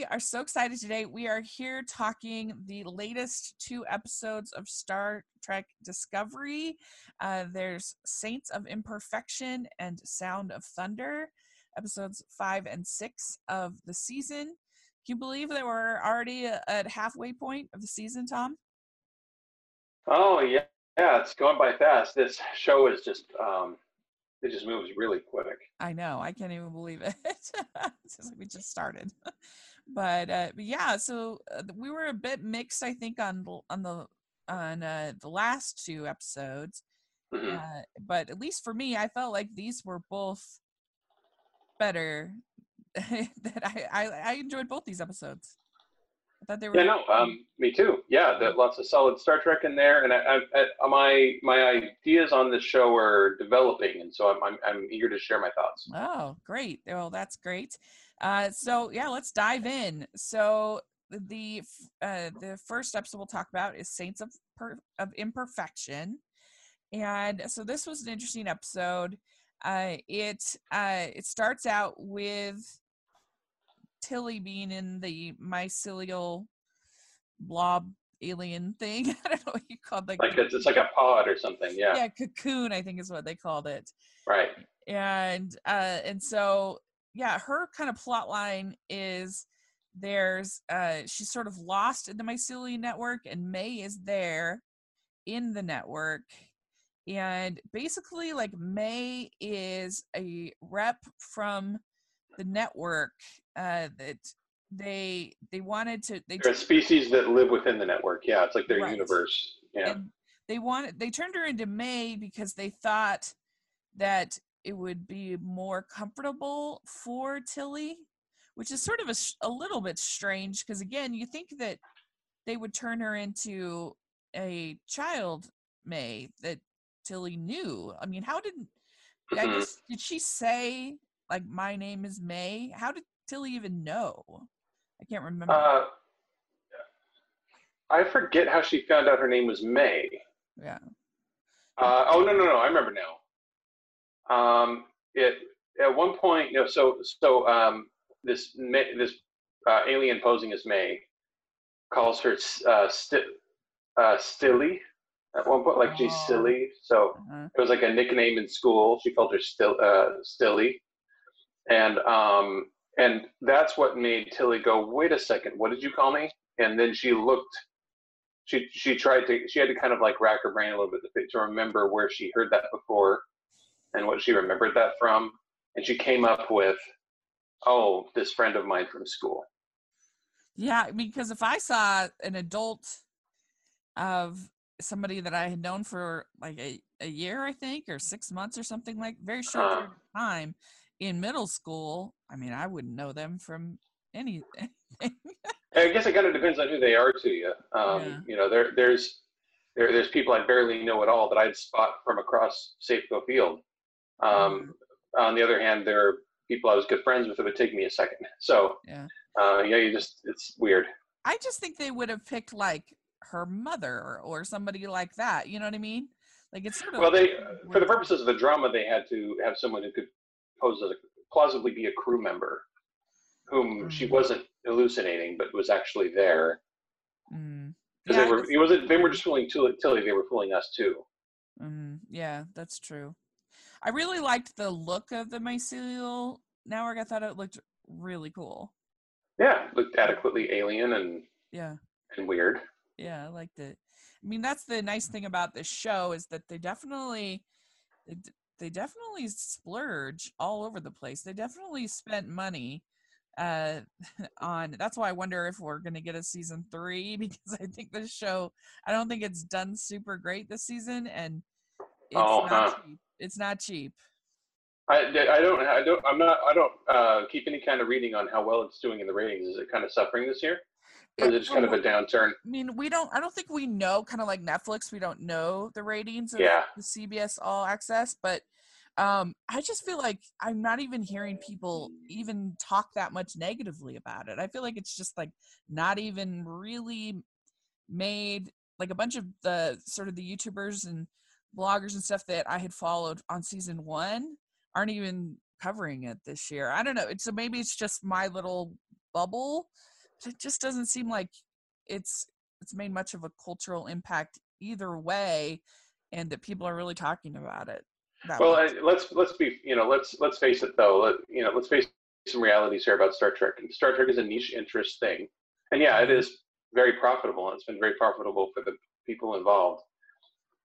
we are so excited today. We are here talking the latest two episodes of Star Trek Discovery. Uh, there's Saints of Imperfection and Sound of Thunder, episodes five and six of the season. Can you believe that we're already at halfway point of the season, Tom? Oh yeah, yeah, it's going by fast. This show is just um, it just moves really quick. I know. I can't even believe it. it's like we just started. but, uh, but yeah, so uh, we were a bit mixed, I think, on on the on uh, the last two episodes. Mm-hmm. Uh, but at least for me, I felt like these were both better. that I, I I enjoyed both these episodes. I thought they were. Yeah, no, um, me too. Yeah, the, lots of solid Star Trek in there, and I, I, I, my my ideas on this show are developing, and so I'm, I'm I'm eager to share my thoughts. Oh, great! Well, that's great. Uh, so yeah, let's dive in. So the uh, the first episode we'll talk about is Saints of per- of Imperfection, and so this was an interesting episode. Uh, it uh, it starts out with Tilly being in the mycelial blob alien thing. I don't know what you call it. Like it's, it's like a pod or something. Yeah. Yeah, cocoon. I think is what they called it. Right. And uh, and so yeah, her kind of plot line is there's uh she's sort of lost in the mycelial network, and May is there in the network. And basically, like May is a rep from the network uh, that they they wanted to they There are species that live within the network yeah it's like their right. universe yeah and they wanted they turned her into may because they thought that it would be more comfortable for tilly which is sort of a, a little bit strange because again you think that they would turn her into a child may that tilly knew i mean how did mm-hmm. i guess did she say like my name is May. How did Tilly even know? I can't remember. Uh, I forget how she found out her name was May. Yeah. Uh, oh no no no! I remember now. Um, it at one point, you know, so so um, this May, this uh, alien posing as May calls her uh, st- uh, Stilly at one point, like oh. she's silly. So uh-huh. it was like a nickname in school. She called her still uh, Stilly and um, and that's what made Tilly go, wait a second, what did you call me? And then she looked, she she tried to, she had to kind of like rack her brain a little bit to, to remember where she heard that before, and what she remembered that from, and she came up with, oh, this friend of mine from school. Yeah, because if I saw an adult of somebody that I had known for like a, a year, I think, or six months or something like very short uh, period of time, in middle school, I mean, I wouldn't know them from any, anything. I guess it kind of depends on who they are to you. Um, yeah. You know, there, there's there, there's people I barely know at all that I'd spot from across Safeco Field. Um. On the other hand, there are people I was good friends with it would take me a second. So yeah, uh, yeah, you just it's weird. I just think they would have picked like her mother or somebody like that. You know what I mean? Like it's sort of well, they for the purposes of the drama, they had to have someone who could pose as a, plausibly be a crew member whom mm. she wasn't hallucinating but was actually there. Mm. Yeah, they were, it wasn't. They were just fooling Tilly. They were fooling us too. Mm, yeah, that's true. I really liked the look of the mycelial network. I thought it looked really cool. Yeah, looked adequately alien and yeah, and weird. Yeah, I liked it. I mean, that's the nice thing about this show is that they definitely they definitely splurge all over the place. They definitely spent money uh on that's why I wonder if we're going to get a season 3 because I think this show I don't think it's done super great this season and it's oh, not huh. cheap. It's not cheap. I, I don't I don't I'm not I don't uh, keep any kind of reading on how well it's doing in the ratings. Is it kind of suffering this year? Or is it just kind of a downturn? I mean, we don't. I don't think we know. Kind of like Netflix, we don't know the ratings of yeah. the CBS All Access, but um, I just feel like I'm not even hearing people even talk that much negatively about it. I feel like it's just like not even really made. Like a bunch of the sort of the YouTubers and bloggers and stuff that I had followed on season one aren't even covering it this year. I don't know. So maybe it's just my little bubble. It just doesn't seem like it's it's made much of a cultural impact either way, and that people are really talking about it. Well, I, let's let's be you know let's let's face it though. Let, you know let's face some realities here about Star Trek. Star Trek is a niche interest thing, and yeah, it is very profitable, and it's been very profitable for the people involved.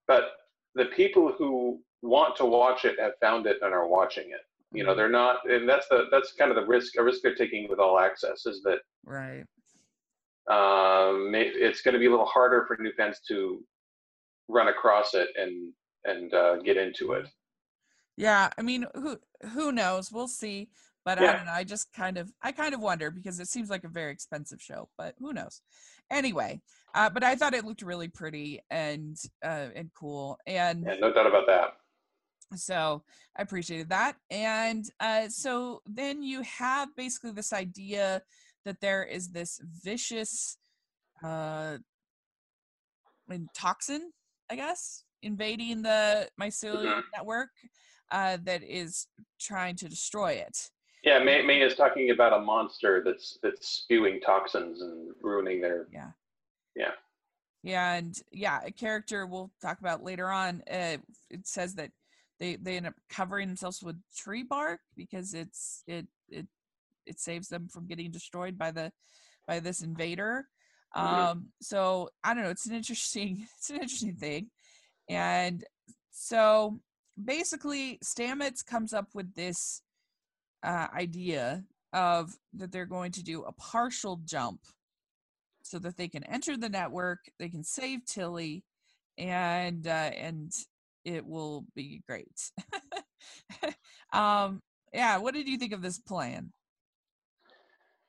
But the people who want to watch it have found it and are watching it. You know, mm-hmm. they're not, and that's the that's kind of the risk a risk they're taking with all access is that right. Um, it's going to be a little harder for new fans to run across it and and uh, get into it. Yeah, I mean, who who knows? We'll see. But yeah. I don't know. I just kind of I kind of wonder because it seems like a very expensive show, but who knows? Anyway, uh, but I thought it looked really pretty and uh, and cool, and yeah, no doubt about that. So I appreciated that, and uh, so then you have basically this idea that there is this vicious uh, toxin, I guess, invading the mycelium mm-hmm. network uh, that is trying to destroy it. Yeah, May, May is talking about a monster that's that's spewing toxins and ruining their. Yeah. Yeah. Yeah, and yeah, a character we'll talk about later on. Uh, it says that they they end up covering themselves with tree bark because it's it it it saves them from getting destroyed by the by this invader. Mm-hmm. Um, so I don't know. It's an interesting it's an interesting thing, and so basically, Stamets comes up with this uh, idea of that they're going to do a partial jump so that they can enter the network, they can save Tilly, and uh, and it will be great. um, yeah, what did you think of this plan?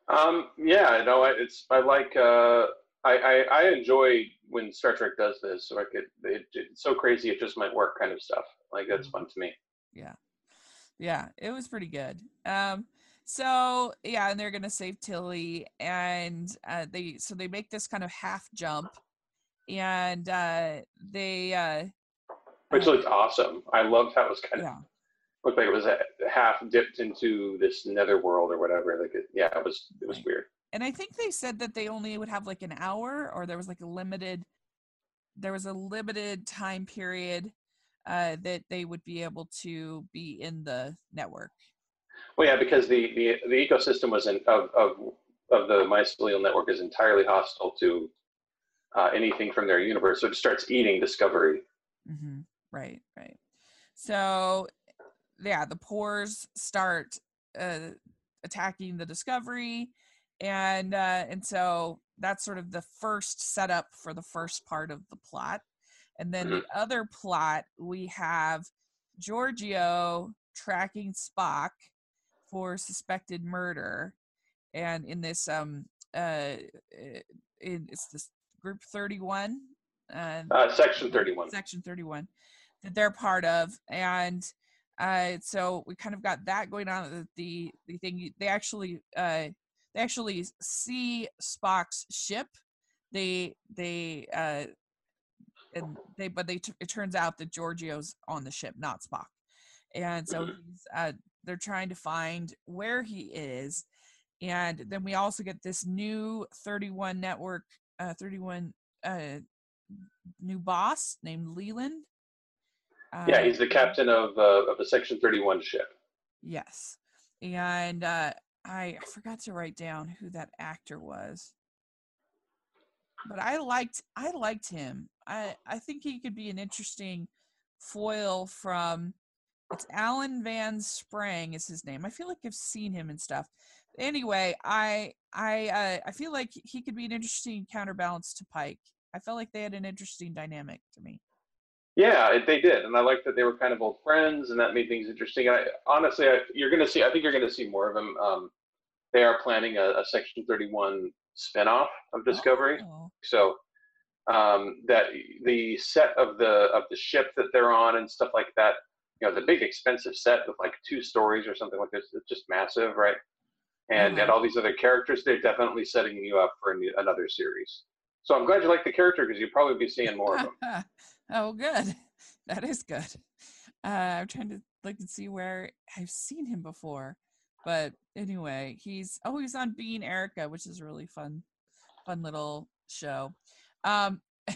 Um, yeah, no, I, it's I like uh, I, I, I enjoy when Star Trek does this. Like it, it, it's so crazy it just might work kind of stuff. Like that's mm-hmm. fun to me. Yeah, yeah, it was pretty good. Um, so yeah, and they're gonna save Tilly, and uh, they so they make this kind of half jump, and uh, they uh, which looks awesome. I loved how it was kind of yeah. looked like it was a, half dipped into this netherworld or whatever. Like it, yeah, it was it was right. weird. And I think they said that they only would have like an hour, or there was like a limited, there was a limited time period uh, that they would be able to be in the network. Well, yeah, because the the, the ecosystem was in, of of of the mycelial network is entirely hostile to uh, anything from their universe, so it starts eating Discovery. Mm-hmm. Right, right. So, yeah, the pores start uh, attacking the Discovery, and uh, and so that's sort of the first setup for the first part of the plot. And then the mm-hmm. other plot, we have Georgiou tracking Spock for suspected murder. And in this, um, uh, in, it's this group 31. Uh, uh, section 31. Section 31 that they're part of. And uh, so we kind of got that going on. The the thing they actually uh, they actually see Spock's ship. They they uh, and they but they it turns out that Georgiou's on the ship, not Spock, and so mm-hmm. he's uh, they're trying to find where he is, and then we also get this new 31 network, uh, 31 uh, new boss named Leland. yeah, he's the um, captain of uh, of a Section 31 ship. Yes, and uh, I forgot to write down who that actor was but I liked I liked him. I I think he could be an interesting foil from it's Alan Van Sprang is his name. I feel like I've seen him and stuff. Anyway, I I uh, I feel like he could be an interesting counterbalance to Pike. I felt like they had an interesting dynamic to me. Yeah, they did, and I like that they were kind of old friends, and that made things interesting. I honestly, I, you're going to see. I think you're going to see more of them. Um, they are planning a, a Section 31 spinoff of Discovery. Oh. So um, that the set of the of the ship that they're on and stuff like that, you know, the big expensive set with like two stories or something like this, it's just massive, right? And mm-hmm. and all these other characters, they're definitely setting you up for new, another series. So I'm glad you like the character because you'll probably be seeing more of them. oh, good. That is good. Uh, I'm trying to look and see where I've seen him before. but anyway, he's oh he's on Being Erica, which is a really fun, fun little show. Um,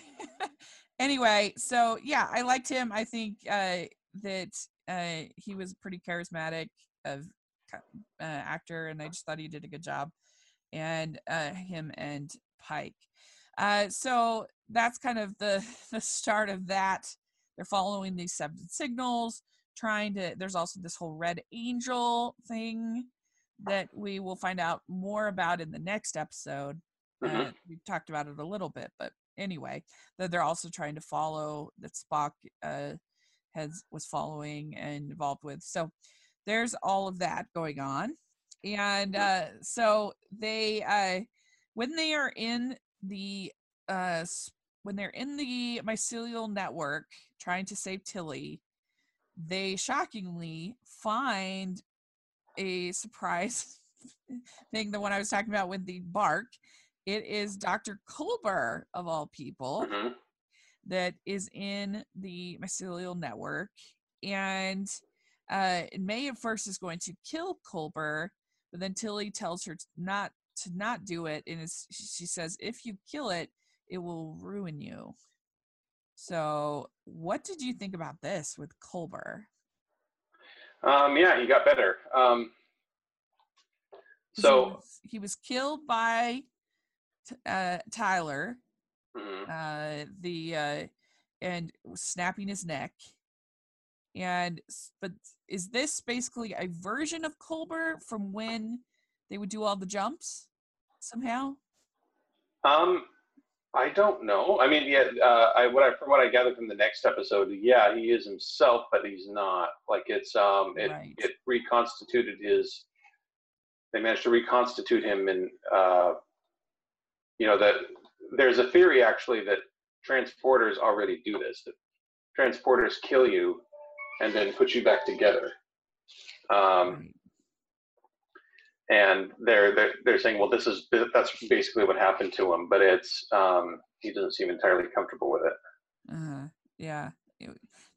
anyway, so yeah, I liked him. I think uh, that uh, he was pretty charismatic of uh, actor, and I just thought he did a good job. And uh, him and Pike. Uh, so that's kind of the the start of that. They're following these seven signals, trying to. There's also this whole Red Angel thing that we will find out more about in the next episode. Mhm. Uh, we talked about it a little bit, but anyway, that they're also trying to follow that Spock uh, has was following and involved with. So there's all of that going on, and uh, so they uh, when they are in the uh, when they're in the mycelial network trying to save Tilly, they shockingly find a surprise thing. The one I was talking about with the bark. It is Dr. Culber of all people Mhm. That is in the mycelial network. And uh, May at first is going to kill Culber, but then Tilly tells her not to not do it, and it's, she says, "If you kill it, it will ruin you." So, what did you think about this with Culber? Um, yeah, he got better. Um, 'Cause he so, was, he was killed by uh, Tyler, mhm. uh, the uh, and snapping his neck. And but is this basically a version of Culber from when they would do all the jumps somehow? um, I don't know. I mean, yeah, uh, I what I from what I gather from the next episode, yeah, he is himself, but he's not. Like it's um, it Right. it reconstituted his. They managed to reconstitute him, and uh, you know that there's a theory actually that transporters already do this. That transporters kill you and then put you back together. Um, and they're, they're they're saying, well, this is that's basically what happened to him, but it's um, he doesn't seem entirely comfortable with it. Uh, yeah.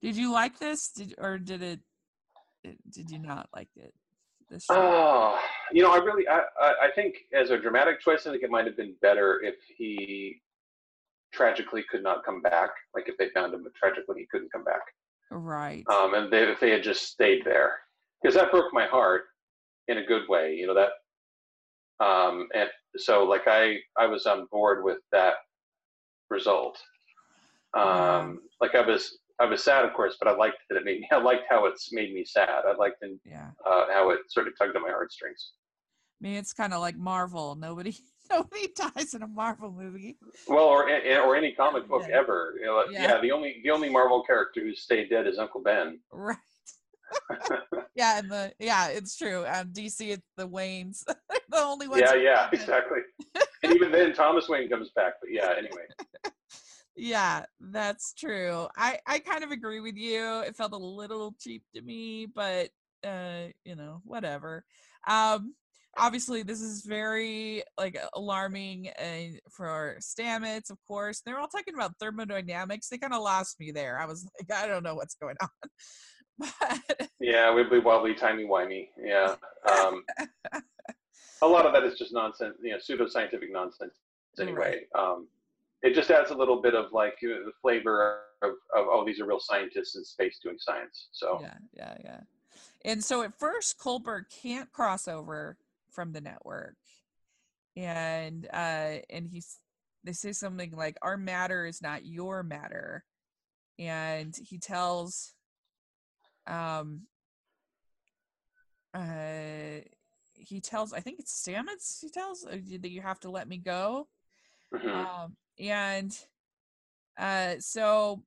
Did you like this? Did or did it- Did you not like it? This? Oh, you know, I really, I, I, think as a dramatic choice, I think it might have been better if he tragically could not come back. Like if they found him, but tragically he couldn't come back. right. Um, and they, if they had just stayed there, because that broke my heart in a good way. You know that. Um, and so, like, I, I was on board with that result. Um, like I was, I was sad, of course, but I liked that it made me. I liked how it's made me sad. I liked in, yeah. uh, how it sort of tugged at my heartstrings. I mean, it's kind of like Marvel. Nobody, nobody dies in a Marvel movie. Well, or or any comic book Yeah. ever. You know, Yeah. yeah. the only the only Marvel character who's stayed dead is Uncle Ben. Right. yeah, and the yeah, it's true. Um, DC, it's the Waynes. The only ones. Yeah, yeah, exactly. and even then, Thomas Wayne comes back. But yeah, anyway. Yeah, that's true. I I kind of agree with you. It felt a little cheap to me, but uh, you know, whatever. Um, obviously, this is very like alarming uh, for Stamets, of course. They're all talking about thermodynamics. They kind of lost me there. I was like, I don't know what's going on. But Yeah, wibbly wobbly, timey wimey. Yeah. Um, a lot of that is just nonsense, you know, pseudoscientific nonsense anyway. Um, it just adds a little bit of like you know, the flavor of, of, oh, these are real scientists in space doing science. So, yeah, yeah, yeah. And so at first, Culber can't cross over from the network, and uh, and he's they say something like, "Our matter is not your matter," and he tells, um, uh, he tells I think it's Stamets. He tells uh, that you have to let me go. Mhm. Um, and uh, so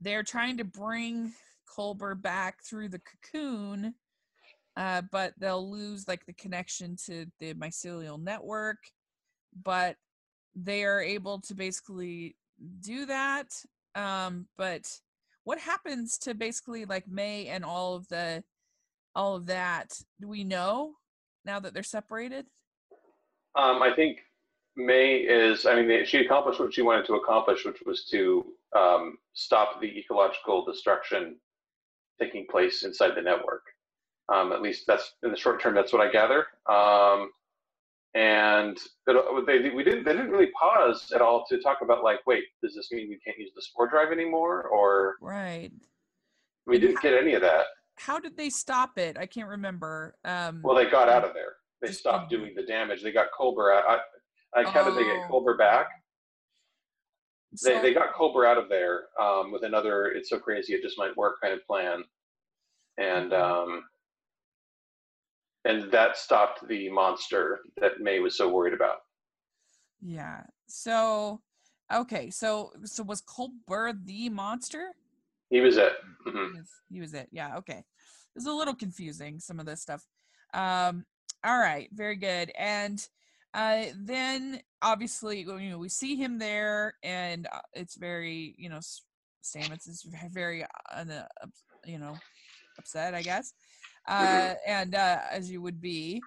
they're trying to bring Culber back through the cocoon, uh, but they'll lose like the connection to the mycelial network. But they are able to basically do that. Um, but what happens to basically like May and all of the all of that? Do we know now that they're separated? Um, I think May is, I mean, she accomplished what she wanted to accomplish, which was to um, stop the ecological destruction taking place inside the network. Um, at least that's in the short term. That's what I gather. Um, and it, they we didn't they didn't really pause at all to talk about like, wait, does this mean we can't use the spore drive anymore? Or Right. we didn't get any of that. How did they stop it? I can't remember. Um, Well, they got out of there. They stopped doing the damage. They got Cobra. I, like, how did they Oh. get Cobra back? They, so- they got Cobra out of there um, with another "It's so crazy it just might work" kind of plan, and Mm-hmm. um, and that stopped the monster that May was so worried about. Yeah. So, okay. So, so was Culber the monster? He was it. Mhm. He was, he was it. Yeah. Okay. It was a little confusing, some of this stuff. Um, all right. Very good. And uh, then obviously, you know, we see him there and uh, it's very, you know, Stamets is very, uh, you know, upset, I guess. Uh, and uh, as you would be.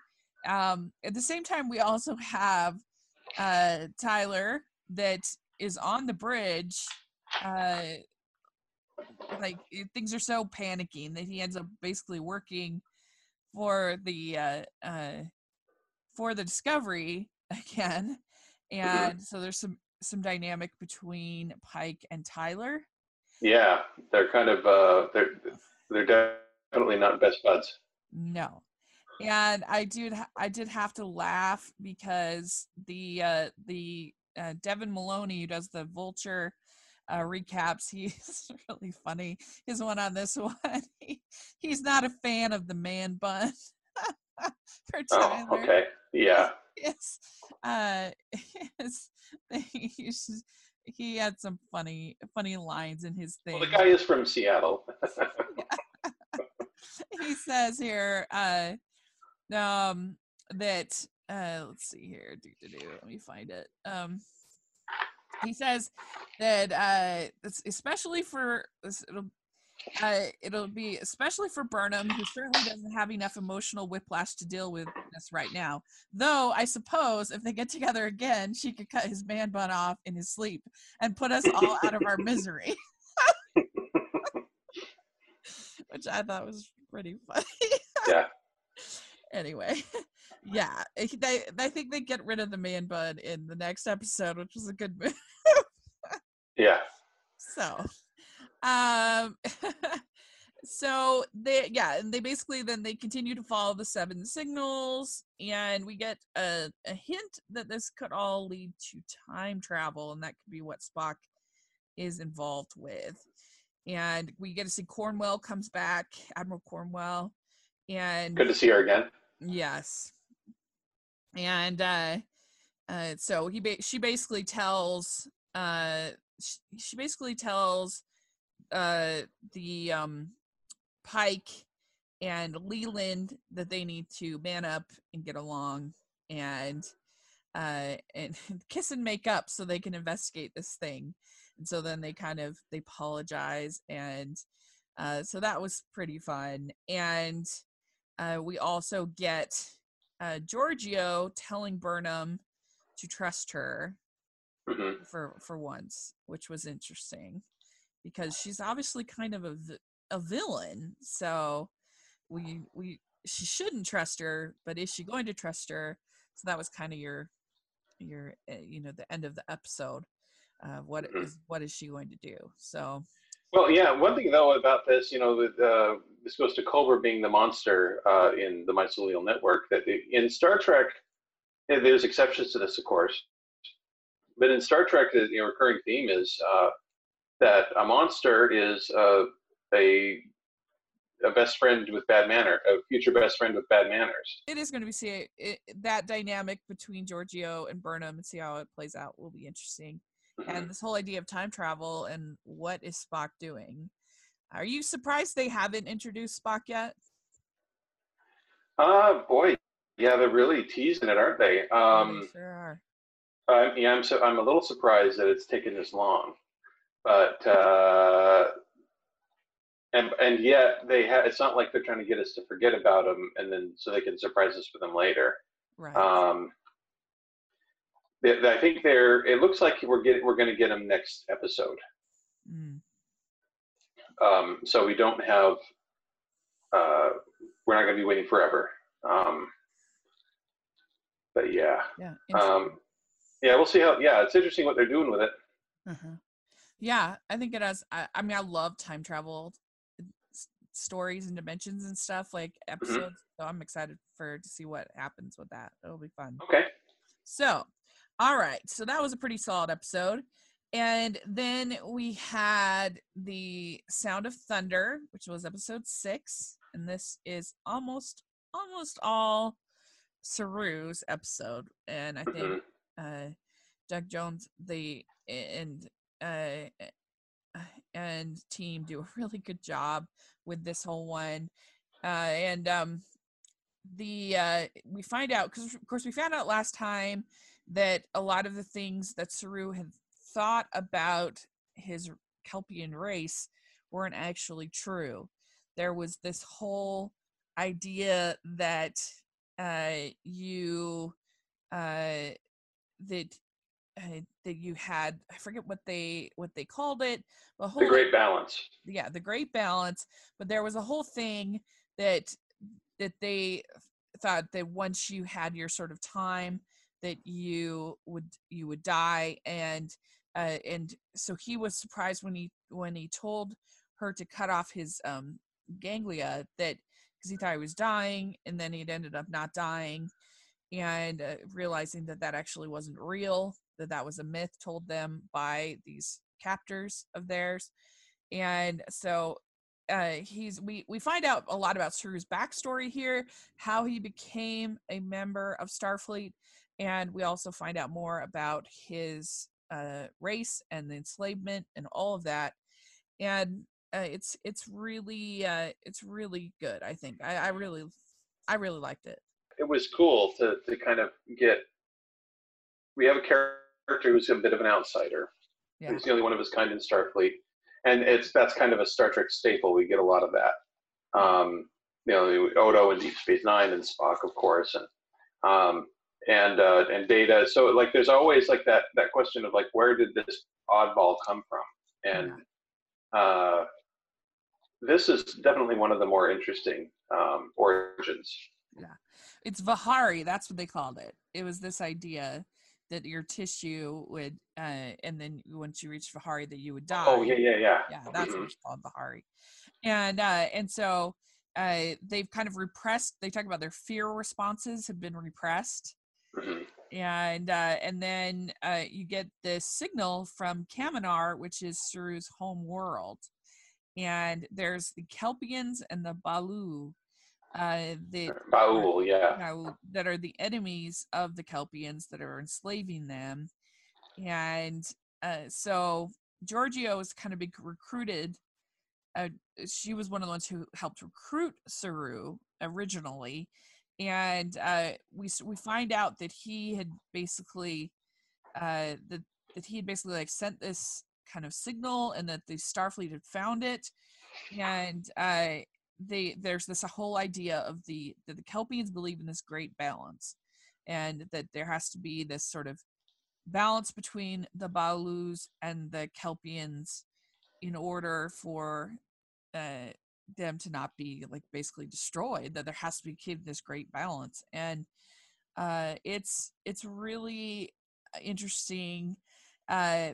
Um, at the same time, we also have uh, Tyler that is on the bridge. Uh, like things are so panicking that he ends up basically working for the uh, uh, for the discovery again, and so there's some some dynamic between Pike and Tyler. Yeah, they're kind of uh, they're they're definitely not best buds. No. And I did I did have to laugh because the uh the uh, Devon Maloney who does the Vulture uh, recaps he's really funny. His one on this one he, he's not a fan of the man bun for Tyler. Oh, okay. Yeah. Yes. Uh he's just- he had some funny funny lines in his thing Well, the guy is from Seattle. he says here uh um that uh let's see here do, do, do, let me find it um he says that uh especially for this it'll uh, it'll be especially for Burnham, who certainly doesn't have enough emotional whiplash to deal with this right now. Though I suppose if they get together again, she could cut his man bun off in his sleep and put us all out of our misery. Which I thought was pretty funny. Yeah. anyway, yeah, they I think they get rid of the man bun in the next episode, which was a good move. Yeah. So, um, so they yeah, and they basically then they continue to follow the seven signals, and we get a, a hint that this could all lead to time travel, and that could be what Spock is involved with. And we get to see Cornwell comes back, Admiral Cornwell, and Good to see her again. Yes. And uh uh so he ba- she basically tells uh sh- she basically tells uh the um Pike and Leland that they need to man up and get along and uh and kiss and make up so they can investigate this thing. And so then they kind of they apologize and uh so that was pretty fun. And uh, we also get uh, Georgiou telling Burnham to trust her hmm for for once, which was interesting because she's obviously kind of a a villain. So we we she shouldn't trust her, but is she going to trust her? So that was kind of your your uh, you know the end of the episode. Uh, what Mhm. is what is she going to do? So Well, yeah. One thing though about this, you know, with, uh, this goes to Culber being the monster uh, in the Mycelial Network. That the, in Star Trek, eh, there's exceptions to this, of course, but in Star Trek, the you know, recurring theme is uh, that a monster is uh, a a best friend with bad manner, a future best friend with bad manners. it is going to be see it, that dynamic between Georgiou and Burnham and see how it plays out will be interesting. Mhm. And this whole idea of time travel and what is Spock doing? Are you surprised they haven't introduced Spock yet? Ah, boy, yeah, they're really teasing it, aren't they? They Um, sure are. I'm, yeah, I'm so I'm a little surprised that it's taken this long, but uh, and and yet they ha- it's not like they're trying to get us to forget about them and then so they can surprise us with them later. Right. Um, they- I think they're. It looks like we're getting we're going to get them next episode. Mm. Um, so we don't have. Uh, we're not going to be waiting forever. Um, but yeah, Yeah. um, yeah, we'll see how. Yeah, it's interesting what they're doing with it. Uh-huh. Yeah, I think it has. I, I mean, I love time travel s- stories and dimensions and stuff like episodes. So I'm excited for to see what happens with that. It'll be fun. Okay. So, all right. So that was a pretty solid episode. And then we had the Sound of Thunder, which was episode six. And this is almost almost all Saru's episode. And I think Mhm. uh Doug Jones the and uh and team do a really good job with this whole one. Uh and um the uh we find out because of course we found out last time that a lot of the things that Saru had thought about his Kelpien race weren't actually true. There was this whole idea that uh you uh that uh, that you had I forget what they what they called it, but The whole great balance. yeah the great balance but there was a whole thing that that they thought that once you had your sort of time that you would you would die and uh and so he was surprised when he when he told her to cut off his um ganglia that because he thought he was dying and then he'd ended up not dying and uh, realizing that that actually wasn't real that that was a myth told them by these captors of theirs and so uh, he's we we find out a lot about Saru's backstory here, how he became a member of Starfleet, and we also find out more about his uh, race and the enslavement and all of that. And uh, it's it's really uh, it's really good. I think I, I really I really liked it. It was cool to to kind of get. We have a character who's a bit of an outsider. Yeah. He's the only one of his kind in Starfleet, and it's that's kind of a Star Trek staple. We get a lot of that. Um, you know, Odo and Deep Space Nine and Spock, of course, and um, and uh, and Data. So like, there's always like that that question of like, where did this oddball come from? And uh, this is definitely one of the more interesting um, origins. Yeah, it's Vahar'ai. That's what they called it. It was this idea that your tissue would, uh, and then once you reach Vahar'ai, that you would die. Oh yeah, yeah, yeah. yeah that's Mhm. what it's called Vahar'ai and uh and so uh they've kind of repressed they talk about their fear responses have been repressed Mhm. and uh and then uh you get this signal from Kaminar which is Saru's home world and there's the Kelpiens and the Balu uh the Ba'ul, yeah. that are the enemies of the Kelpiens that are enslaving them. And uh, so Georgiou is kind of been recruited. Uh, she was one of the ones who helped recruit Saru originally, and uh, we we find out that he had basically uh, that that he had basically like sent this kind of signal, and that the Starfleet had found it, and uh, they there's this whole idea of the that the Kelpiens believe in this great balance, and that there has to be this sort of balance between the Balus and the Kelpiens in order for uh, them to not be like basically destroyed. That there has to be keep this great balance, and uh, it's it's really interesting. Uh,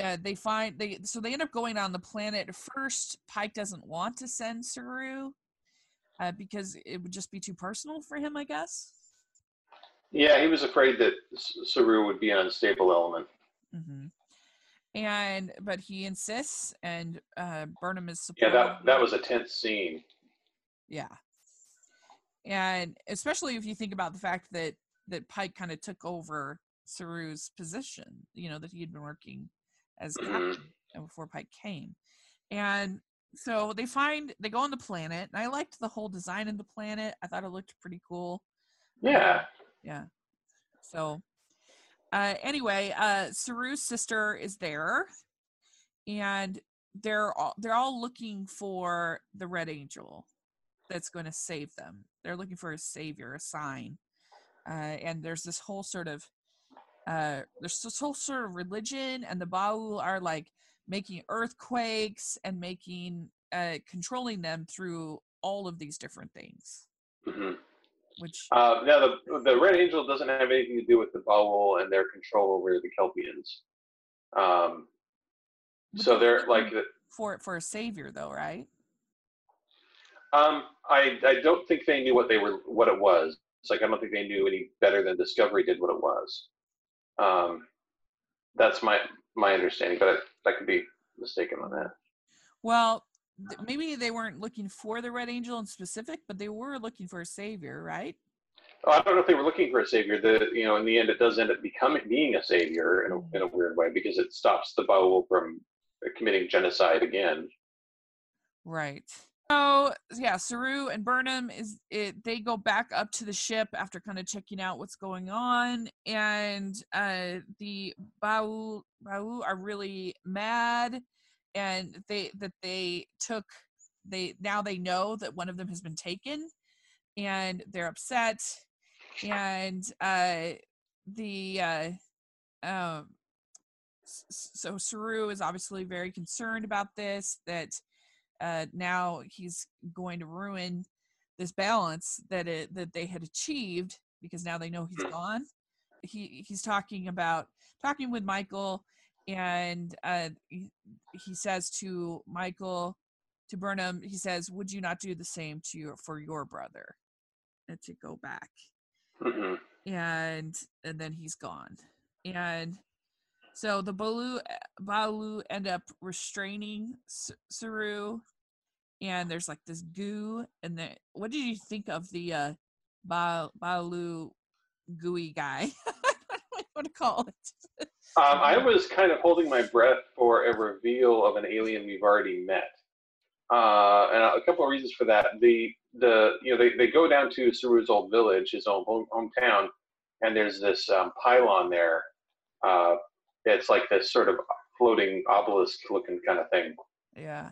uh, they find they so they end up going on the planet first. Pike doesn't want to send Saru uh, because it would just be too personal for him, I guess. Yeah, he was afraid that Saru would be an unstable element. hmm And but he insists, and uh, Burnham is Yeah, supportive. that that was a tense scene. Yeah. And especially if you think about the fact that that Pike kind of took over Saru's position, you know, that he had been working as Mhm. captain before Pike came. And so they find they go on the planet, and I liked the whole design of the planet. I thought it looked pretty cool. Yeah. Yeah. So uh anyway, uh Saru's sister is there and they're all they're all looking for the red angel that's going to save them. They're looking for a savior, a sign. Uh and there's this whole sort of uh there's this whole sort of religion and the Ba'ul are like making earthquakes and making uh controlling them through all of these different things. hmm Which Uh, now, the the Red Angel doesn't have anything to do with the Ba'ul and their control over the Kelpiens. Um, so they're they're like, for for a savior though, right? um, I I don't think they knew what they were what it was. It's like I don't think they knew any better than Discovery did what it was. Um, that's my my understanding, but I, I could be mistaken on that. Well, th- maybe they weren't looking for the Red Angel in specific, but they were looking for a savior, right? Oh, I don't know if they were looking for a savior. The you know in the end it does end up becoming being a savior in a, in a weird way because it stops the Ba'ul from committing genocide again. Right. So yeah, Saru and Burnham is it they go back up to the ship after kind of checking out what's going on and uh the Bau Bau are really mad and they that they took they now they know that one of them has been taken and they're upset and uh the uh um so Saru is obviously very concerned about this that uh, now he's going to ruin this balance that it that they had achieved because now they know he's gone. He he's talking about talking with Michael, and uh, he, he says to Michael, to Burnham, he says, "Would you not do the same to your for your brother?" And to go back, hmm and and then he's gone, and so the Balu Balu end up restraining Saru, and there's like this goo. And the what did you think of the uh, ba- Balu gooey guy? I what to call it. Um, I was kind of holding my breath for a reveal of an alien we've already met, uh, and a couple of reasons for that. The the you know they, they go down to Saru's old village, his own home, hometown, and there's this um, pylon there. Uh, it's like this sort of floating obelisk looking kind of thing. Yeah,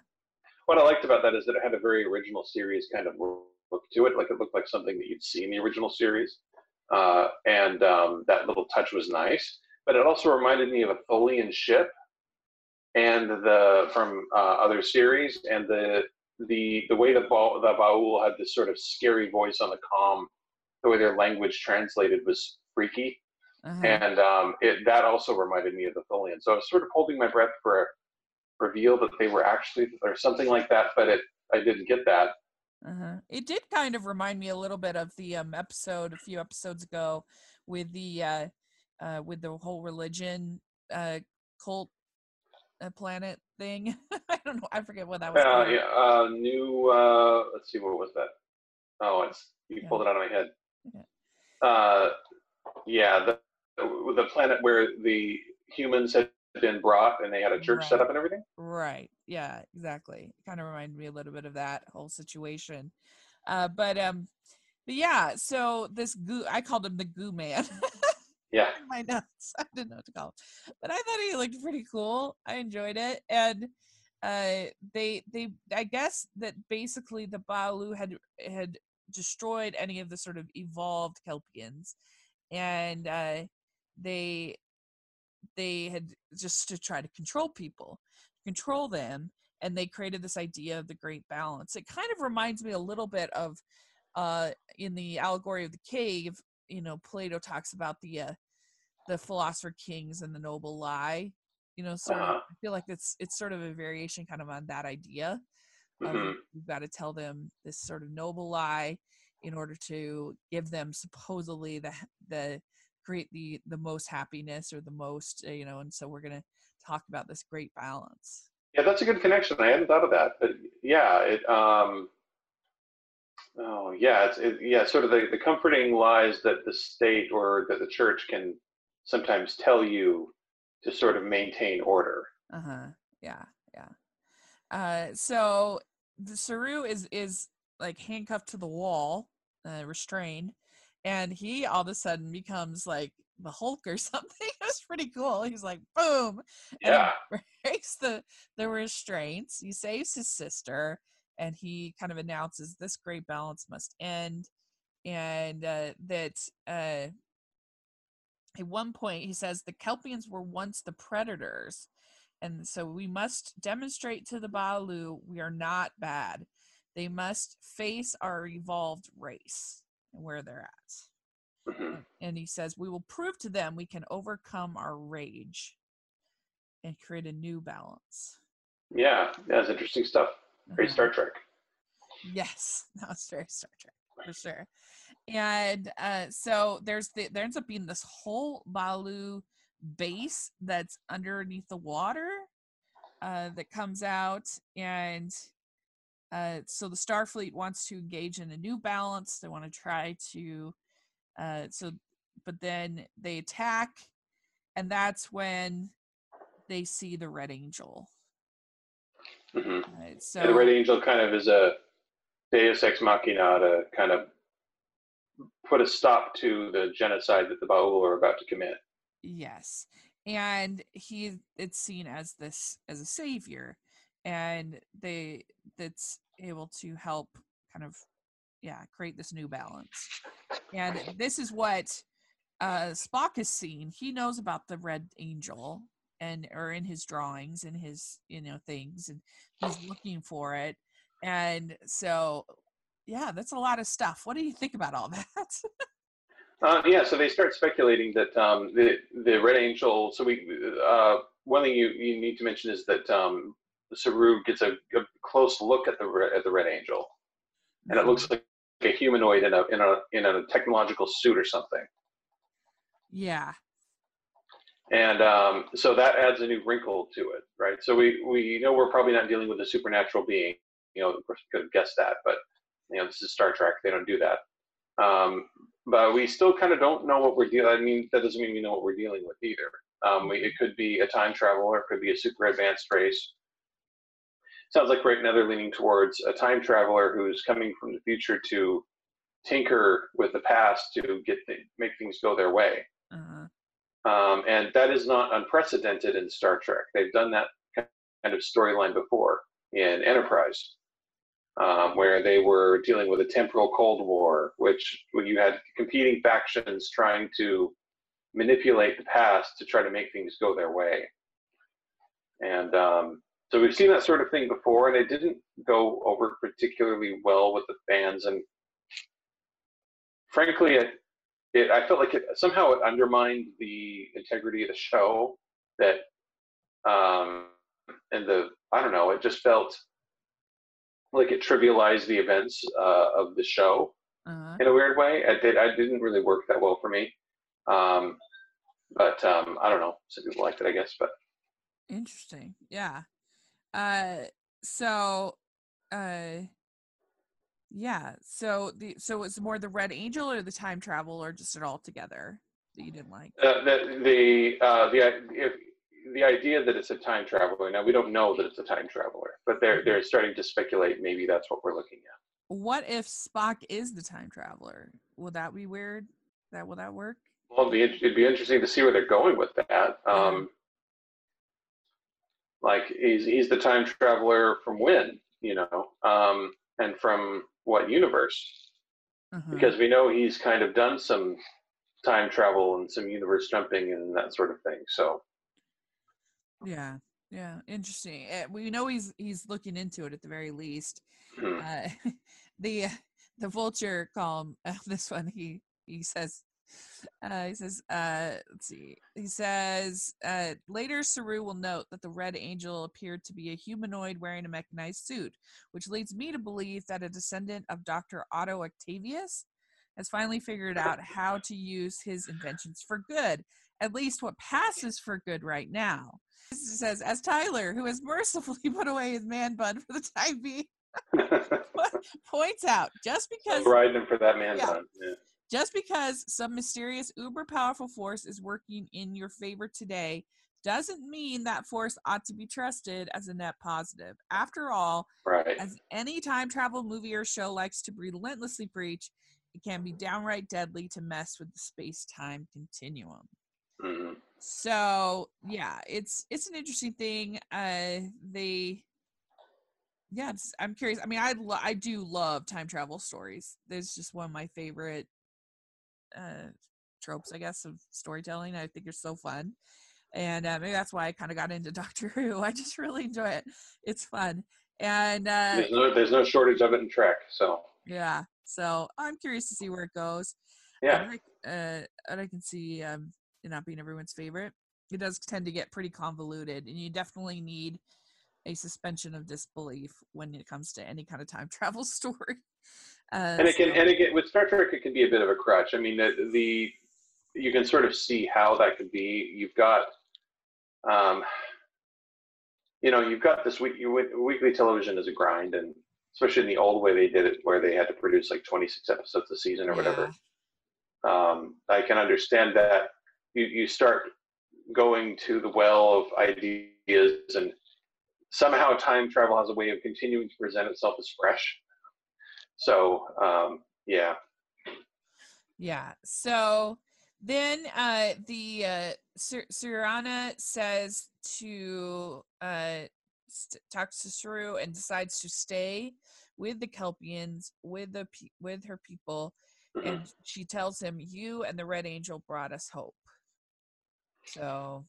What I liked about that is that it had a very original series kind of look to it. Like it looked like something that you'd see in the original series, uh, and um, that little touch was nice. But it also reminded me of a Tholian ship, and the from uh, other series, and the the the way the ba- the Ba'ul had this sort of scary voice on the comm, the way their language translated was freaky, uh-huh. and um, it that also reminded me of the Tholian. So I was sort of holding my breath for a reveal that they were actually or something like that, but it I didn't get that. Uh-huh. It did kind of remind me a little bit of the um, episode a few episodes ago with the uh, uh, with the whole religion uh, cult uh, planet thing. I don't know. I forget what that was. Uh, yeah, uh, new. Uh, let's see, what was that? Oh, it's you Yeah. pulled it out of my head. Yeah. Uh, yeah, the the planet where the humans had been brought and they had a church set up and everything. Right. Yeah, exactly. Kind of reminded me a little bit of that whole situation. Uh, but um, but yeah. So this goo, I called him the goo man. Yeah, my notes. I didn't know what to call him, but I thought he looked pretty cool. I enjoyed it, and uh, they they I guess that basically the Balu had had destroyed any of the sort of evolved Kelpiens, and uh, they they had just to try to control people, control them, and they created this idea of the Great Balance. It kind of reminds me a little bit of uh, in the allegory of the cave. You know, Plato talks about the uh, the philosopher kings and the noble lie. You know, so. Uh-huh. I feel like it's it's sort of a variation, kind of on that idea. of Mhm. We've got to tell them this sort of noble lie in order to give them supposedly the the create the the most happiness or the most uh, you know and so we're going to talk about this great balance yeah, that's a good connection. I hadn't thought of that, but yeah, it. Um, oh, yeah, it's it, yeah, sort of the, the comforting lies that the state or that the church can sometimes tell you to sort of maintain order. uh-huh yeah yeah uh so the saru is is like handcuffed to the wall uh, restrained and he all of a sudden becomes like the hulk or something It was pretty cool he's like boom Yeah. he breaks the the restraints he saves his sister and he kind of announces this great balance must end and uh, that uh, at one point he says the kelpiens were once the predators and so we must demonstrate to the Balu we are not bad. they must face our evolved race where they're at. hmm And he says, We will prove to them we can overcome our rage and create a new balance. Yeah, that's interesting stuff. Very Uh-huh. Star Trek. Yes, that was very Star Trek for sure. And uh, so there's the, there ends up being this whole Ba'ul base that's underneath the water uh, that comes out, and uh, so the Starfleet wants to engage in a new balance. They want to try to uh, so, but then they attack, and that's when they see the Red Angel. hmm Right? So And the Red Angel kind of is a Deus Ex Machina to kind of put a stop to the genocide that the Ba'ul are about to commit. Yes. And he it's seen as this as a savior and they that's able to help kind of yeah, create this new balance. And this is what uh Spock has seen. He knows about the red angel and or in his drawings and his you know things and he's looking for it. And so yeah, that's a lot of stuff. What do you think about all that? Uh, yeah, so they start speculating that um, the the Red Angel. So we uh, one thing you, you need to mention is that um, Saru gets a, a close look at the at the Red Angel, and it looks like a humanoid in a in a in a technological suit or something. yeah. And um, so that adds a new wrinkle to it, right? So we we know we're probably not dealing with a supernatural being. You know, of course, we could have guessed that, but you know, this is Star Trek. They don't do that. Um, but we still kind of don't know what we're dealing. I mean, that doesn't mean we know what we're dealing with either. Um, we, it could be a time traveler, it could be a super advanced race. Sounds like right now they're leaning towards a time traveler who's coming from the future to tinker with the past to get the, make things go their way. Uh, Um, and that is not unprecedented in Star Trek. They've done that kind of storyline before in Enterprise, um, where they were dealing with a temporal Cold War, which when you had competing factions trying to manipulate the past to try to make things go their way. And um, so we've seen that sort of thing before, and it didn't go over particularly well with the fans. And frankly, it it, I felt like it somehow it undermined the integrity of the show. That, um, and the I don't know, it just felt like it trivialized the events uh, of the show uh, in a weird way. It, did, it didn't really work that well for me. Um, but um, I don't know. Some people liked it, I guess. But interesting. Yeah. Uh so uh yeah, so the so it's more the red angel or the time travel or just it all together that you didn't like. uh, the the uh, the if, the idea that it's a time traveler. Now we don't know that it's a time traveler, but they're they're starting to speculate. Maybe that's what we're looking at. What if Spock is the time traveler? Will that be weird? That will that work? Well, it'd be, it'd be interesting to see where they're going with that. Um, like he's he's the time traveler from when, you know, um, and from what universe? Uh-huh. Because we know he's kind of done some time travel and some universe jumping and that sort of thing. So Yeah, yeah, interesting. Uh, we know he's he's looking into it at the very least. hmm. Uh, the the vulture column, uh, this one he he says. Uh, he says, uh, let's see. He says, uh, later Saru will note that the Red Angel appeared to be a humanoid wearing a mechanized suit, which leads me to believe that a descendant of Dr. Otto Octavius has finally figured out how to use his inventions for good, at least what passes for good right now. This says, as Tyler, who has mercifully put away his man bun for the time being, points out, just because I'm riding him for that man Yeah. bun. Yeah. Just because some mysterious uber powerful force is working in your favor today doesn't mean that force ought to be trusted as a net positive. After all, Right. as any time travel movie or show likes to relentlessly preach, it can be downright deadly to mess with the space time continuum. hmm So yeah, it's it's an interesting thing. Uh, they, yeah, it's, I'm curious. I mean, I lo- I do love time travel stories. There's just one of my favorite uh tropes, I guess, of storytelling. I think it's so fun, and uh, maybe that's why I kind of got into Doctor Who. I just really enjoy it. It's fun, And uh, there's no there's no shortage of it in Trek. So yeah, so I'm curious to see where it goes. yeah, I, uh, and I can see um, it not being everyone's favorite. It does tend to get pretty convoluted, and you definitely need a suspension of disbelief when it comes to any kind of time travel story. Uh, and it can so- and again with Star Trek it can be a bit of a crutch. I mean the the you can sort of see how that could be. You've got um, you know you've got this week you, weekly television as a grind and especially in the old way they did it where they had to produce like 26 episodes a season or whatever um, I can understand that you, you start going to the well of ideas and somehow time travel has a way of continuing to present itself as fresh. So um, yeah, Yeah. So then uh the uh Sir- Siranna says to uh st- talks to Saru and decides to stay with the Kelpiens with the pe- with her people Mhm. and she tells him you and the Red Angel brought us hope. So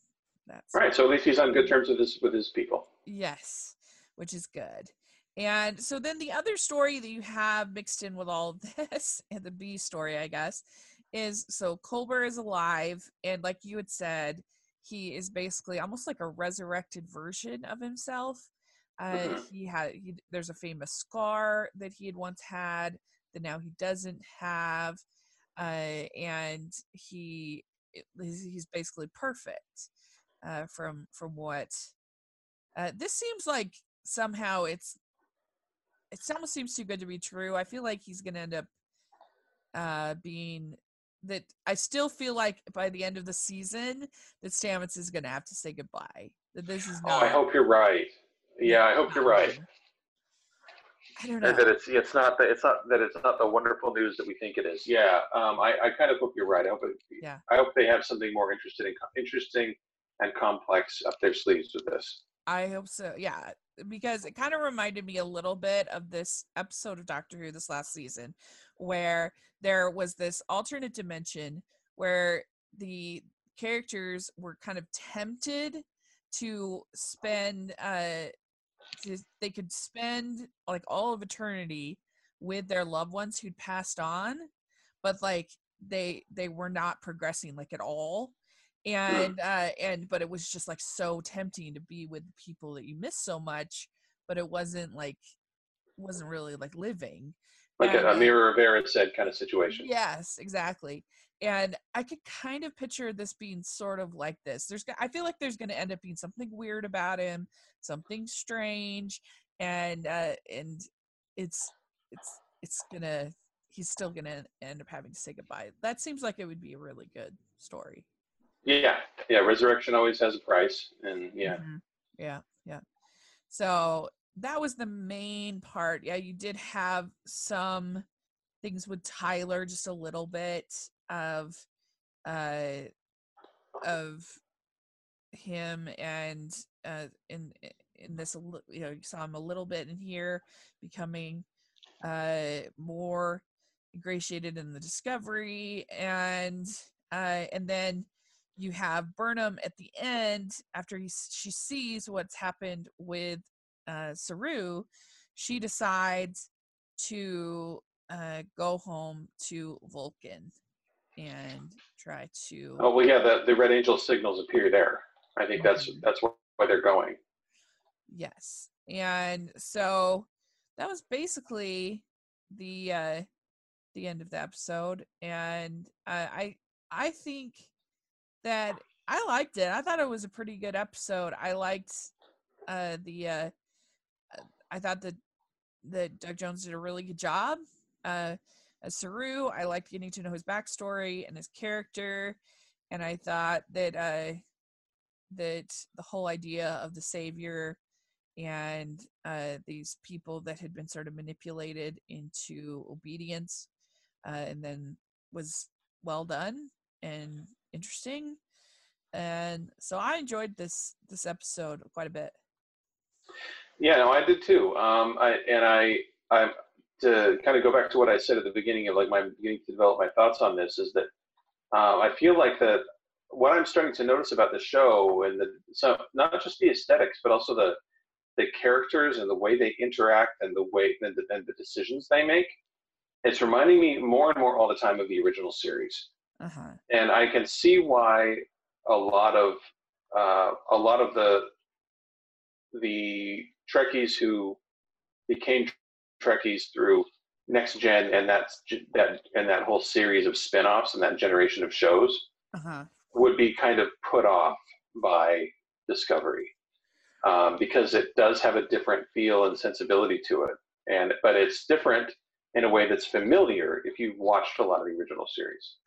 that's right. So at least he's on good terms with his with his people. Yes, which is good. And so then the other story that you have mixed in with all of this, and the B story, I guess, is so Culber is alive, and like you had said, he is basically almost like a resurrected version of himself. Uh, Mhm. He had he, there's a famous scar that he had once had that now he doesn't have, uh, and he he's he's basically perfect uh, from from what uh, this seems like somehow it's it almost seems too good to be true. I feel like he's gonna end up uh, being that. I still feel like by the end of the season that Stamets is gonna have to say goodbye. That this is Oh, not. I hope you're right. Yeah, I hope you're right. I don't know. And that it's it's not that it's not that it's not the wonderful news that we think it is. Yeah, um, I, I kind of hope you're right. I hope it, Yeah. I hope they have something more interesting interesting and complex up their sleeves with this. I hope so. Yeah, because it kind of reminded me a little bit of this episode of Doctor Who this last season, where there was this alternate dimension where the characters were kind of tempted to spend uh to, they could spend like all of eternity with their loved ones who'd passed on but like they they were not progressing like at all and uh and but it was just like so tempting to be with people that you miss so much but it wasn't like wasn't really like living Like a, And, a uh, Mirror of Erised kind of situation. Yes, exactly. And I could kind of picture this being sort of like this. There's, I feel like there's going to end up being something weird about him, something strange, and uh, and it's it's it's gonna he's still gonna end up having to say goodbye. That seems like it would be a really good story. Yeah, yeah. Resurrection always has a price, and yeah, Mhm. Yeah, yeah. So that was the main part. Yeah, you did have some things with Tyler, just a little bit of uh of him and uh in in this you know you saw him a little bit in here becoming uh more ingratiated in the discovery and uh and then you have Burnham at the end after he she sees what's happened with uh Saru she decides to uh go home to Vulcan and try to Oh well, yeah. The the Red Angel signals appear there. I think that's Mhm. that's where, why they're going. Yes. And so that was basically the uh the end of the episode and uh, I I think that I liked it. I thought it was a pretty good episode. I liked uh the uh uh, I thought that that Doug Jones did a really good job. Uh as Saru, I liked getting to know his backstory and his character and I thought that uh that the whole idea of the savior and uh, these people that had been sort of manipulated into obedience uh, and then was well done and interesting and so i enjoyed this this episode quite a bit Yeah, no, I did too. Um, I and I, I'm to kind of go back to what I said at the beginning of like my beginning to develop my thoughts on this is that um, I feel like that what I'm starting to notice about the show and the so not just the aesthetics but also the the characters and the way they interact and the way and the, and the decisions they make, it's reminding me more and more all the time of the original series. Uh-huh. And I can see why a lot of uh, a lot of the the Trekkies who became Trekkies through Next Gen and that's that and that whole series of spin-offs and that generation of shows Uh-huh. would be kind of put off by Discovery um, because it does have a different feel and sensibility to it, and but it's different in a way that's familiar if you've watched a lot of the original series.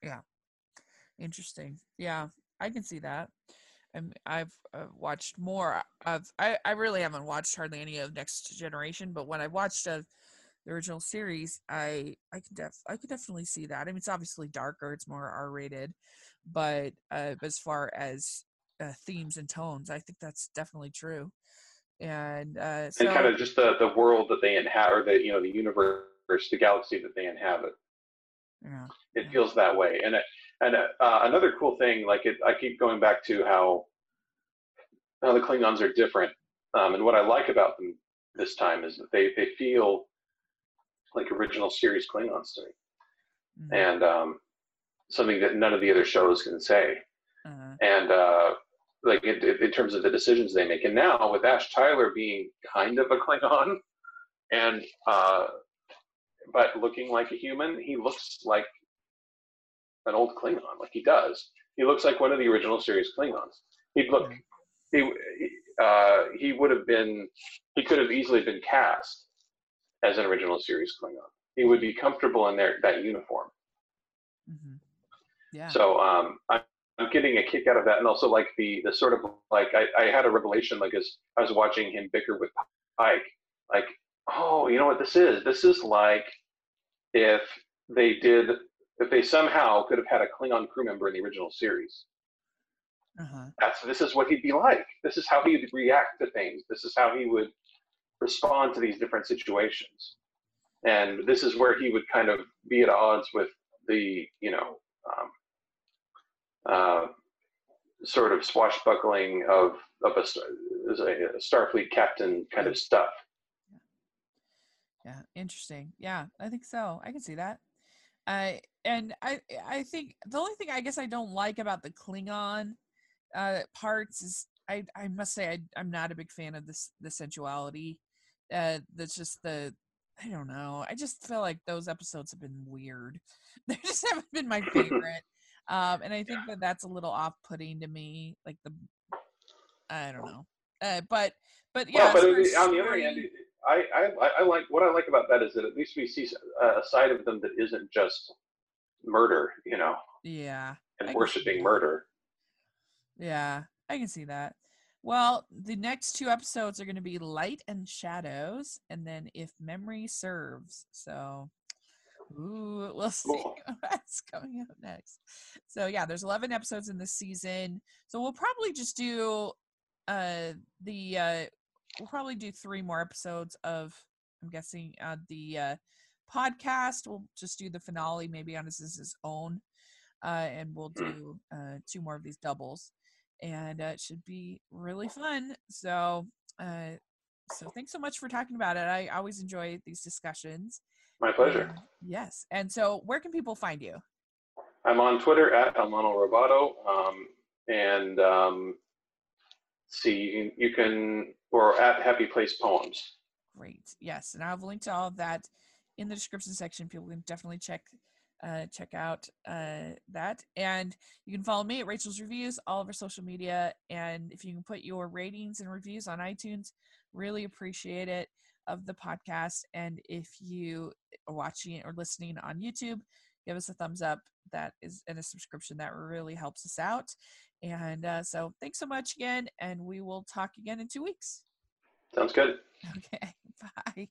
Interesting. Yeah, I can see that. And I've uh, watched more of. I I really haven't watched hardly any of Next Generation, but when I watched uh, the original series, I I can def I could definitely see that. I mean, it's obviously darker. It's more R rated, but uh, as far as uh, themes and tones, I think that's definitely true. And uh, so and kind of just the the world that they inhabit, or the you know the universe, the galaxy that they inhabit. yeah. It Yeah. feels that way, and it, and uh, another cool thing, like it, I keep going back to how how the Klingons are different, um, and what I like about them this time is that they they feel like original series Klingons to me, mhm, and um, something that none of the other shows can say. uh-huh, and uh, like in, in terms of the decisions they make. And now with Ash Tyler being kind of a Klingon, and uh, but looking like a human, he looks like an old Klingon. Like he does. He looks like one of the original series Klingons. He'd look. He he, uh, he would have been. He could have easily been cast as an original series Klingon. He would be comfortable in their that uniform. Mm-hmm. Yeah. So um, I'm, I'm getting a kick out of that, and also like the the sort of like I, I had a revelation like as I was watching him bicker with Pike, like oh you know what this is? This is like if they did if they somehow could have had a Klingon crew member in the original series. uh-huh. That's this is what he'd be like. This is how he'd react to things. This is how he would respond to these different situations. And this is where he would kind of be at odds with the, you know, um, uh, sort of swashbuckling of of a, a, a Starfleet captain kind of stuff. Yeah, interesting. Yeah, I think so. I can see that. I and I I think the only thing I guess I don't like about the Klingon uh parts is I I must say I I'm not a big fan of this the sensuality. Uh that's just the I don't know. I just feel like those episodes have been weird. They just haven't been my favorite. Um and I think that that's a little off-putting to me like the I don't know. Uh but but yeah, well, but far as on the other hand, I, I I like what I like about that is that at least we see a side of them that isn't just murder, you know, yeah. and I worshiping murder. Yeah, I can see that. Well, the next two episodes are going to be Light and Shadows, and then If Memory Serves. So, ooh, we'll see Cool. what's coming up next. So, yeah, there's 11 episodes in this season. So we'll probably just do uh the uh we'll probably do three more episodes of I'm guessing uh the uh podcast. We'll just do the finale maybe on his, his own. Uh, and we'll do uh, two more of these doubles and uh, it should be really fun. So, uh, so thanks so much for talking about it. I always enjoy these discussions. My pleasure. Yes. And so, where can people find you? I'm on Twitter at Almano Roboto, um, and um, see you can, you can or at Happy Place Poems. Great. Yes, and have linked to all of that in the description section. People can definitely check uh, check out uh, that, and you can follow me at Rachel's Reviews, all of our social media, and if you can put your ratings and reviews on iTunes, really appreciate it of the podcast. And if you are watching or listening on YouTube, give us a thumbs up. That is and a subscription that really helps us out. And uh, so, thanks so much again, and we will talk again in two weeks. Sounds good. Okay, bye.